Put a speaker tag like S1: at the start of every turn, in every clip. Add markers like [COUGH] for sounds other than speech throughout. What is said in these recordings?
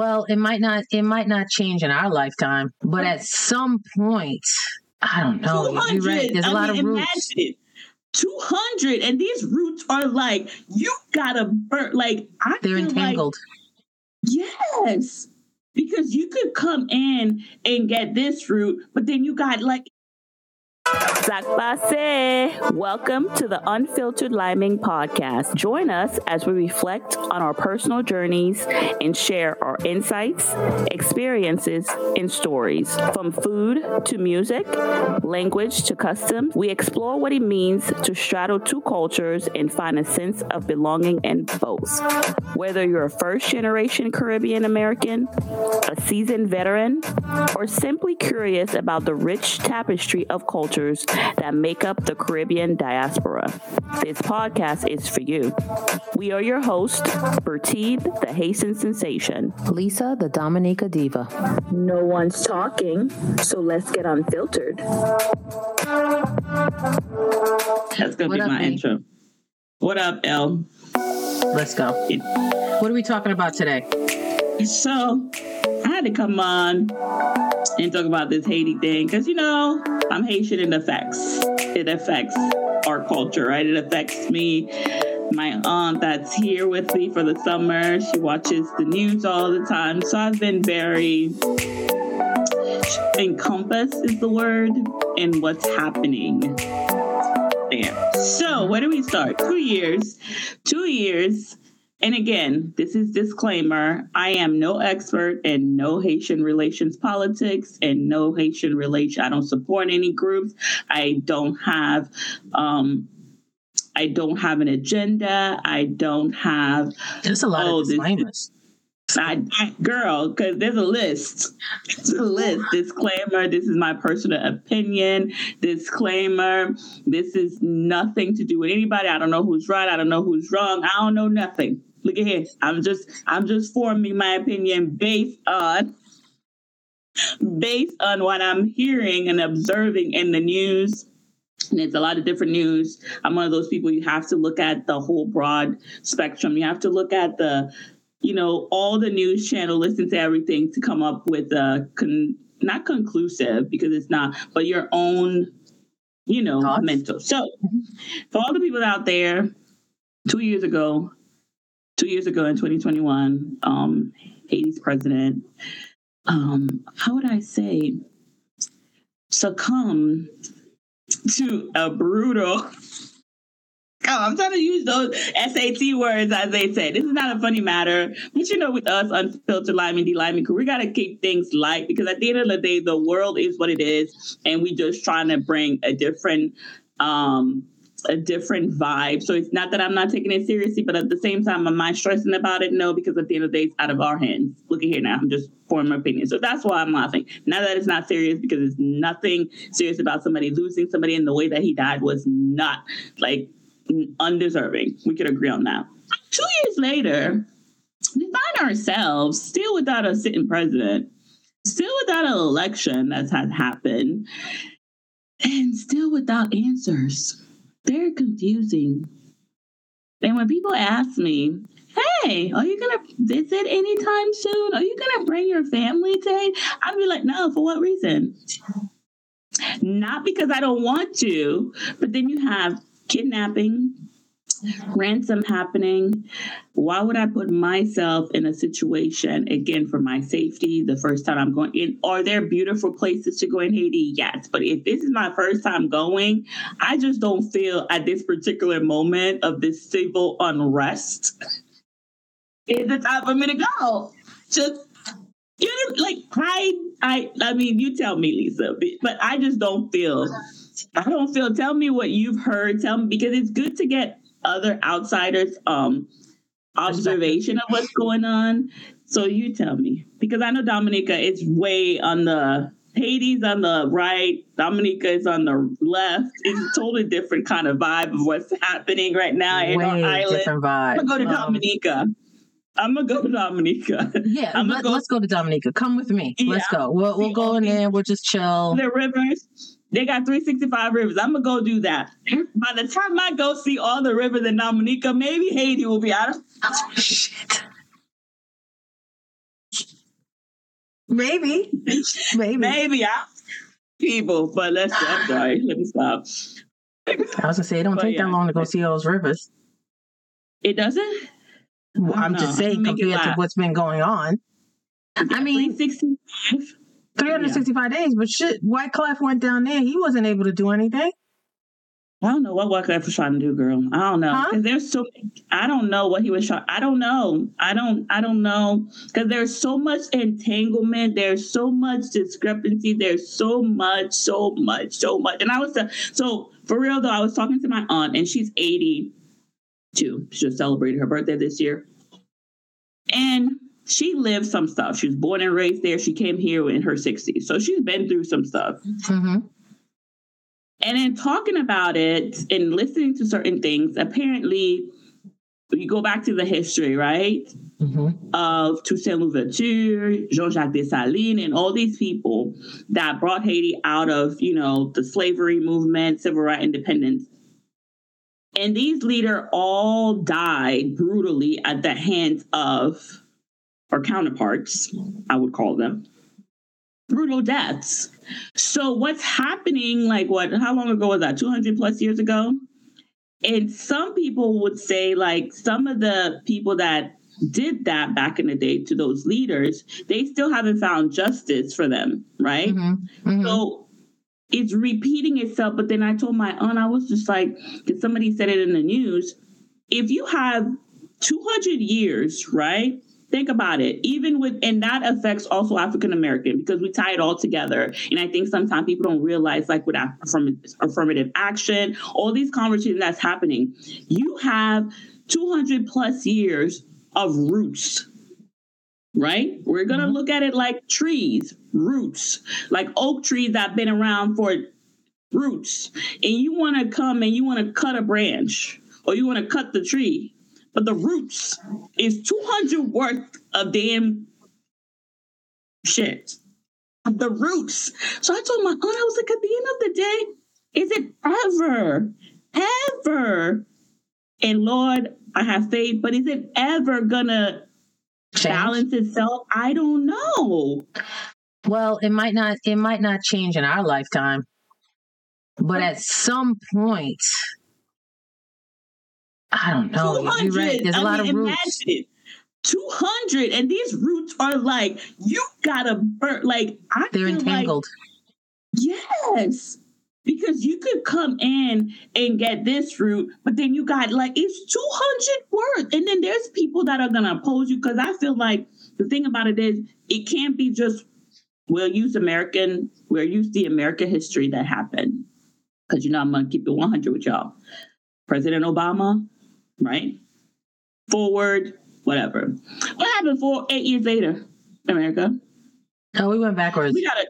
S1: Well, it might not. It might not change in our lifetime, but at some point, I don't know. You're right. There's a
S2: I
S1: lot
S2: mean,
S1: of roots.
S2: imagine 200 and these roots are like you gotta burn like I
S1: They're
S2: feel like
S1: entangled.
S2: Yes. Because you could come in and get this root, but then you got like
S3: Sak pase. Welcome to the Unfiltered Liming Podcast. Join us as we reflect on our personal journeys and share our insights, experiences, and stories. From food to music, language to customs, we explore what it means to straddle two cultures and find a sense of belonging in both. Whether you're a first generation Caribbean American, a seasoned veteran, or simply curious about the rich tapestry of cultures that make up the Caribbean diaspora, this podcast is for you. We are your hosts, Bertide, the Haitian sensation.
S1: Lisa, the Dominica diva.
S3: No one's talking, so let's get unfiltered.
S2: that's gonna
S1: What
S2: be
S1: up,
S2: my
S1: B?
S2: intro. What up, L?
S1: Let's go. What are we talking about today?
S2: So I had to come on and talk about this Haiti thing because you know I'm Haitian. It affects it affects our culture, right? It affects me. My aunt that's here with me for the summer, she watches the news all the time. So I've been very encompassed is the word in what's happening there. So where do we start? Two years, two years. And again, this is disclaimer. I am no expert in no Haitian relations politics and no Haitian relation. I don't support any groups. I don't have um I don't have an agenda. I don't have
S1: There's a lot
S2: Oh,
S1: of
S2: this-
S1: disclaimers.
S2: I, I girl, because there's a list. It's a list. Disclaimer: This is my personal opinion. Disclaimer: This is nothing to do with anybody. I don't know who's right. I don't know who's wrong. I don't know nothing. Look at here. I'm just I'm just forming my opinion based on based on what I'm hearing and observing in the news. And it's a lot of different news. I'm one of those people you have to look at the whole broad spectrum. You have to look at the you know, all the news channel, listen to everything to come up with a con- not conclusive because it's not, but your own, you know,
S1: Thoughts?
S2: mental. So, for all the people out there, two years ago, two years ago in 2021, um, Haiti's president, um, how would I say, succumb to a brutal Oh, I'm trying to use those SAT words as they say. This is not a funny matter. But you know, with us, unfiltered liming, deliming crew, we got to keep things light because at the end of the day, the world is what it is. And we just trying to bring a different, um, a different vibe. So it's not that I'm not taking it seriously, but at the same time, am I stressing about it? No, because at the end of the day, it's out of our hands. Look at here now. I'm just forming opinion. So that's why I'm laughing. Now that it's not serious because it's nothing serious about somebody losing somebody and the way that he died was not like undeserving. We could agree on that. Two years later, we find ourselves still without a sitting president, still without an election that has happened, and still without answers. Very confusing. And when people ask me, hey, are you going to visit anytime soon? Are you going to bring your family I'd be like, no, for what reason? Not because I don't want to, but then you have kidnapping, ransom happening. Why would I put myself in a situation again for my safety the first time I'm going in? Are there beautiful places to go in Haiti? Yes. But if this is my first time going, I just don't feel at this particular moment of this civil unrest is the time for me to go. Just you know, like I I I mean you tell me, Lisa, but I just don't feel I don't feel. Tell me what you've heard. Tell me because it's good to get other outsiders' um observation of what's going on. So you tell me because I know Dominica is way on the Haiti's on the right, Dominica is on the left. It's a totally different kind of vibe of what's happening right now in our island.
S1: different vibe.
S2: I'm gonna go to
S1: Um,
S2: Dominica. I'm gonna go to Dominica.
S1: Yeah,
S2: I'm
S1: let,
S2: go-
S1: us go to Dominica. Come with me. Let's go. We'll we'll go in there. We'll just chill.
S2: the rivers. They got 365 rivers. I'm gonna go do that. Hmm? By the time I go see all the rivers in Dominica, maybe Haiti will be out of
S1: Shit. Maybe. Maybe.
S2: Maybe I people, but let's. I'm sorry. Let me stop.
S1: I was gonna say it don't
S2: But
S1: take
S2: yeah.
S1: that long to go see all those rivers.
S2: It doesn't.
S1: Well, I'm just uh-huh. saying
S2: make
S1: compared to what's been going on. I mean,
S2: 365.
S1: 365 days, but shit, Wyclef went down there. He wasn't able to do anything.
S2: I don't know what Wyclef was trying to do, girl. I don't know
S1: Huh?
S2: there's so. I don't know what he was trying. I don't know. I don't. I don't know because there's so much entanglement. There's so much discrepancy. There's so much, so much, so much. And I was so for real though. I was talking to my aunt, and she's 82. She just celebrated her birthday this year, and she lived some stuff. She was born and raised there. She came here in her 60s, so she's been through some stuff.
S1: Mm-hmm.
S2: And in talking about it and listening to certain things, apparently, you go back to the history, right?
S1: Mm-hmm.
S2: Of Toussaint Louverture, Jean-Jacques Dessalines, and all these people that brought Haiti out of, you know, the slavery movement, civil rights independence. And these leaders all died brutally at the hands of, or counterparts, I would call them, brutal deaths. So what's happening, like what, how long ago was that? 200 plus years ago? And some people would say, like, some of the people that did that back in the day to those leaders, they still haven't found justice for them, right?
S1: Mm-hmm.
S2: So it's repeating itself. But then I told my aunt, I was just like, because somebody said it in the news, if you have 200 years, right? Think about it. Even with, and that affects also African American because we tie it all together. And I think sometimes people don't realize, like with affirm- affirmative action, all these conversations that's happening, you have 200 plus years of roots right? We're going to
S1: Mhm.
S2: look at it like trees, roots, like oak trees that have been around for roots. And you want to come and you want to cut a branch or you want to cut the tree, but the roots is 200 worth of damn shit. The roots. So I told my aunt, I was like, at the end of the day, is it ever, ever, and Lord, I have faith, but is it ever gonna balance itself? I don't know.
S1: Well, it might not. It might not change in our lifetime, but at some point, I don't know. You're right. There's a
S2: I
S1: lot
S2: mean,
S1: of roots.
S2: Imagine 200, and these roots are like, you gotta burn. Like, I
S1: They're
S2: feel like
S1: entangled.
S2: Yes. Because you could come in and get this route, but then you got like it's 200 words, And then there's people that are going to oppose you because I feel like the thing about it is it can't be just we'll use American, we'll use the American history that happened. Because you know, I'm going to keep it 100 with y'all. President Obama, right? Forward, whatever. What happened four, eight years later, America?
S1: No, we went backwards.
S2: We got to.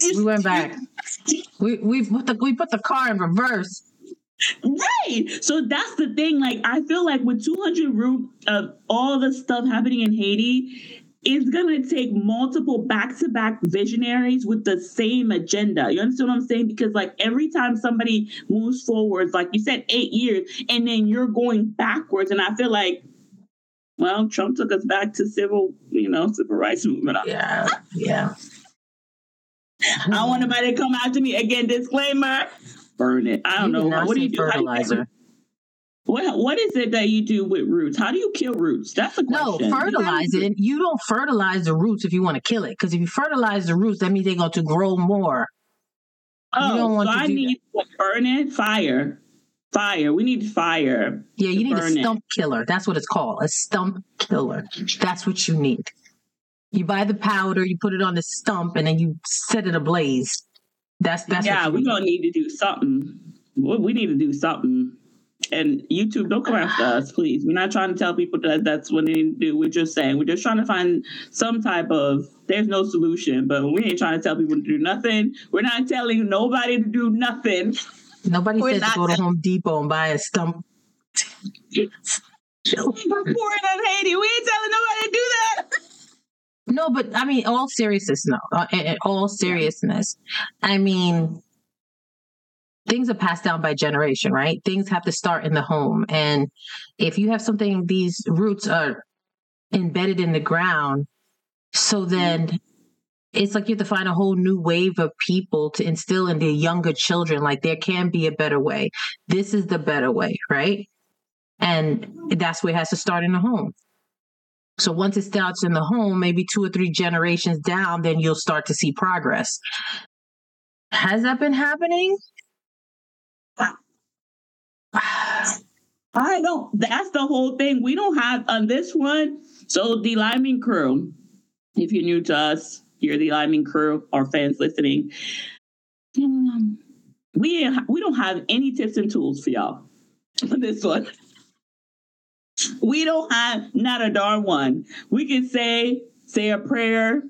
S1: We went back. [LAUGHS] We we put the we put the car in reverse.
S2: Right. So that's the thing. Like, I feel like with 200 root of uh, all the stuff happening in Haiti, it's going to take multiple back to back visionaries with the same agenda. You understand what I'm saying? Because, like, every time somebody moves forwards, like you said, eight years, and then you're going backwards. And I feel like, well, Trump took us back to civil, you know, civil rights movement.
S1: Yeah, yeah.
S2: I don't want nobody to come after me again. Disclaimer. Burn it. I don't
S1: You
S2: know. What do you do? How do you get
S1: fertilizer.
S2: What what is it that you do with roots? How do you kill roots? That's a question.
S1: No,
S2: question.
S1: fertilizing. You don't fertilize the roots if you want to kill it. Because if you fertilize the roots, that means they're going to grow more.
S2: Oh,
S1: don't want
S2: so
S1: to
S2: I
S1: do
S2: need what, burn it, fire, fire. We need fire.
S1: Yeah, you need a
S2: burn it.
S1: stump killer. That's what it's called. A stump killer. That's what you need. You buy the powder, you put it on the stump, and then you set it ablaze. That's that's
S2: yeah,
S1: need.
S2: gonna need to do something. We we need to do something. And YouTube, don't come after us, [SIGHS] please. We're not trying to tell people that that's what they need to do. We're just saying we're just trying to find some type of. There's no solution, but we ain't trying to tell people to do nothing. We're not telling nobody to do nothing.
S1: Nobody
S2: We're
S1: says to go to Home Depot and buy a stump.
S2: We're pouring on Haiti. We ain't telling nobody to do that. [LAUGHS]
S1: No, but I mean, all seriousness, no. Uh, all seriousness, I mean, things are passed down by generation, right? Things have to start in the home, and if you have something, these roots are embedded in the ground. So then it's like you have to find a whole new wave of people to instill in the younger children like there can be a better way. This is the better way, right? And that's where it has to start in the home. So once it starts in the home, maybe two or three generations down, then you'll start to see progress. Has that been happening?
S2: I don't. That's the whole thing. We don't have on this one. So the Liming crew, if you're new to us, you're the Liming crew Our fans listening. Um, we we don't have any tips and tools for y'all on this one. We don't have not a darn one. We can say say a prayer,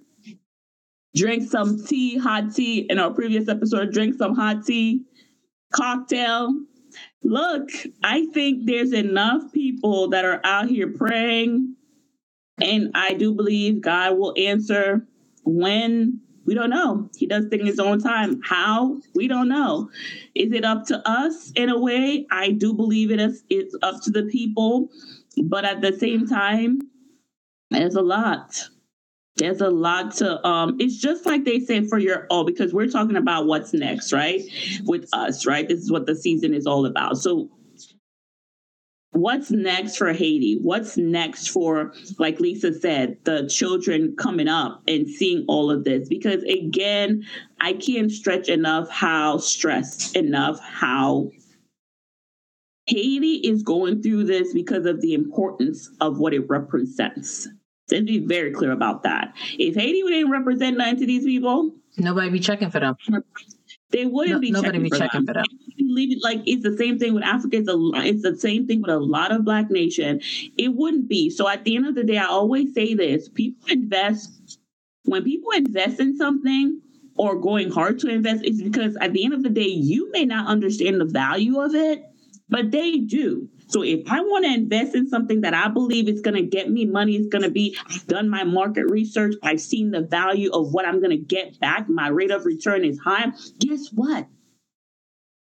S2: drink some tea, hot tea. In our previous episode, drink some hot tea, cocktail. Look, I think there's enough people that are out here praying, and I do believe God will answer when we don't know. He does things in his own time. How? We don't know. Is it up to us in a way? I do believe it is it's up to the people, but at the same time, there's a lot. There's a lot to um it's just like they say for your oh because we're talking about what's next, right? With us, right? This is what the season is all about. So what's next for Haiti? What's next for, like Lisa said, the children coming up and seeing all of this? Because again, I can't stretch enough how stressed enough how Haiti is going through this because of the importance of what it represents. Let's be very clear about that. If Haiti didn't represent nothing to these people,
S1: nobody be checking for them.
S2: They wouldn't no, be
S1: nobody
S2: checking
S1: be
S2: for
S1: checking
S2: them.
S1: for them.
S2: Leave it like it's the same thing with Africa. It's, a, it's the same thing with a lot of Black nation. It wouldn't be. So at the end of the day, I always say this: people invest when people invest in something or going hard to invest. It's because at the end of the day, you may not understand the value of it, but they do. So if I want to invest in something that I believe is going to get me money, it's going to be, I've done my market research, I've seen the value of what I'm going to get back, my rate of return is high. Guess what?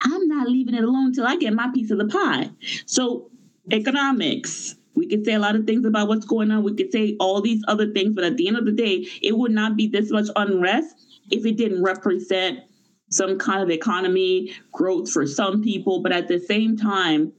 S2: I'm not leaving it alone until I get my piece of the pie. So economics, we could say a lot of things about what's going on. We could say all these other things, but at the end of the day, it would not be this much unrest if it didn't represent some kind of economy growth for some people. But at the same time,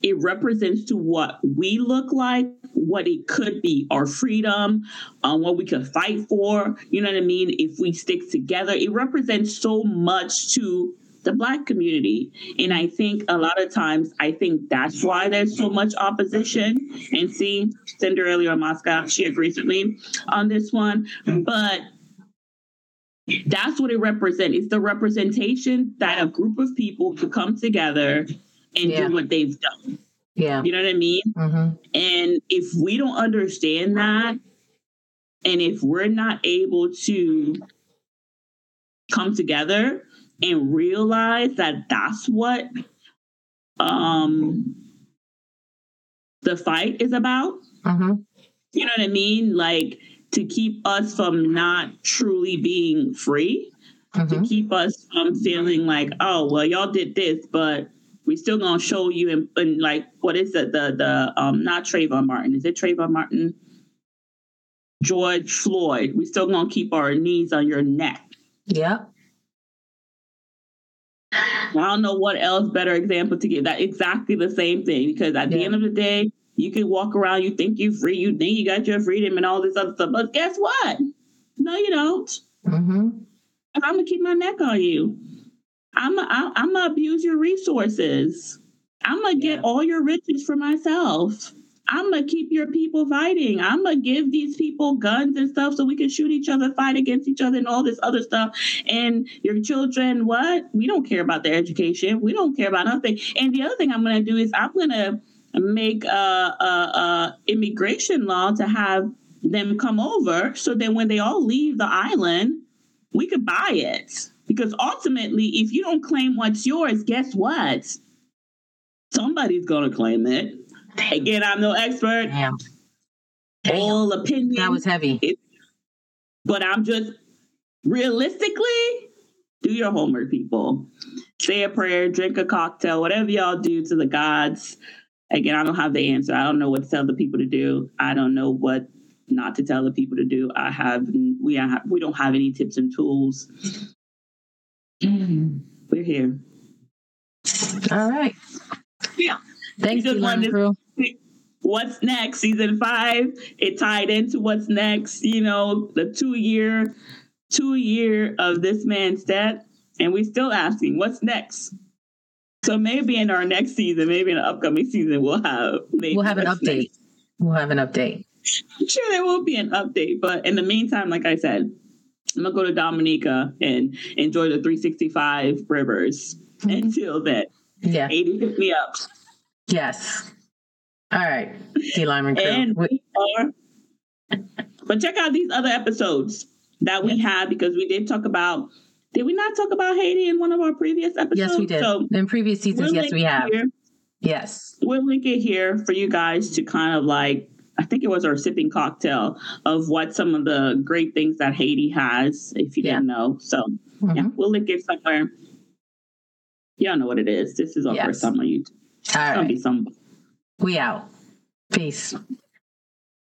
S2: it represents to what we look like, what it could be, our freedom, um, what we could fight for. You know what I mean? If we stick together, it represents so much to the black community. And I think a lot of times, I think that's why there's so much opposition. And see, Cinder earlier Moscow, she agrees with me on this one. But that's what it represents. It's the representation that a group of people could come together and yeah. do what they've done.
S1: Yeah.
S2: You know what I mean?
S1: Mm-hmm.
S2: And if we don't understand that, and if we're not able to come together and realize that that's what um the fight is about,
S1: mm-hmm.
S2: you know what I mean? Like to keep us from not truly being free,
S1: mm-hmm.
S2: to keep us from feeling like, oh, well, y'all did this, but we still gonna show you in, in like what is it the the um not Trayvon Martin. Is it Trayvon Martin? George Floyd. We still gonna keep our knees on your neck.
S1: Yeah
S2: I don't know what else better example to give. That exactly the same thing because at the end of the day you can walk around you think you're free you think you got your freedom and all this other stuff but guess what no you don't
S1: mm-hmm.
S2: I'm gonna keep my neck on you I'm a, I'm gonna abuse your resources. I'm gonna get all your riches for myself. I'm gonna keep your people fighting. I'm gonna give these people guns and stuff so we can shoot each other, fight against each other, and all this other stuff. And your children, what? We don't care about their education. We don't care about nothing. And the other thing I'm gonna do is I'm gonna make a, a, a immigration law to have them come over so that when they all leave the island, we could buy it. Because ultimately, if you don't claim what's yours, guess what? Somebody's going to claim it. Again, I'm no expert.
S1: Damn.
S2: All opinion.
S1: That was heavy.
S2: It, but I'm just realistically, do your homework, people. Say a prayer, drink a cocktail, whatever y'all do to the gods. Again, I don't have the answer. I don't know what to tell the people to do. I don't know what not to tell the people to do. I have we have we don't have any tips and tools. Mm-hmm. We're here.
S1: All right.
S2: Yeah.
S1: Thanks, Crew.
S2: What's next? Season five. It tied into what's next. You know, the two year, two year of this man's death, and we're still asking what's next. So maybe in our next season, maybe in the upcoming season, we'll have
S1: we'll have an update. Next. We'll have an update.
S2: I'm sure there will be an update, but in the meantime, like I said, I'm gonna go to Dominica and enjoy the 365 rivers mm-hmm. until then.
S1: Yeah,
S2: 80 hit me up.
S1: Yes. All right, D Liming Crew.
S2: And we are, but check out these other episodes that we yeah. have because we did talk about did we not talk about Haiti in one of our previous episodes?
S1: Yes, we did. So in previous seasons, yes, we have. Here. Yes.
S2: We'll link it here for you guys to kind of like, I think it was our sipping cocktail of what some of the great things that Haiti has, if you yeah. didn't know. So, mm-hmm. yeah, we'll link it somewhere. Y'all know what it is. This is our yes. first time on YouTube. All right. Be some.
S1: We out. Peace.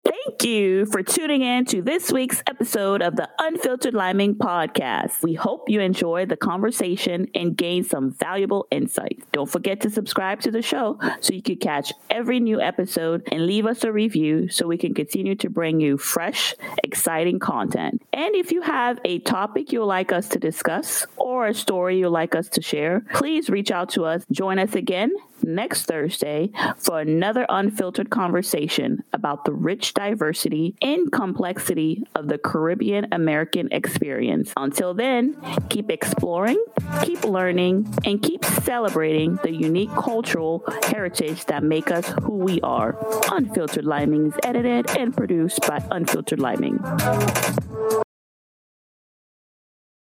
S3: Thank you for tuning in to this week's episode of the Unfiltered Liming podcast. We hope you enjoyed the conversation and gained some valuable insight. Don't forget to subscribe to the show so you can catch every new episode and leave us a review so we can continue to bring you fresh, exciting content. And if you have a topic you'd like us to discuss or a story you'd like us to share, please reach out to us. Join us again next Thursday for another unfiltered conversation about the rich diversity and complexity of the Caribbean American experience. Until then, keep exploring, keep learning, and keep celebrating the unique cultural heritage that make us who we are. Unfiltered Liming is edited and produced by Unfiltered Liming.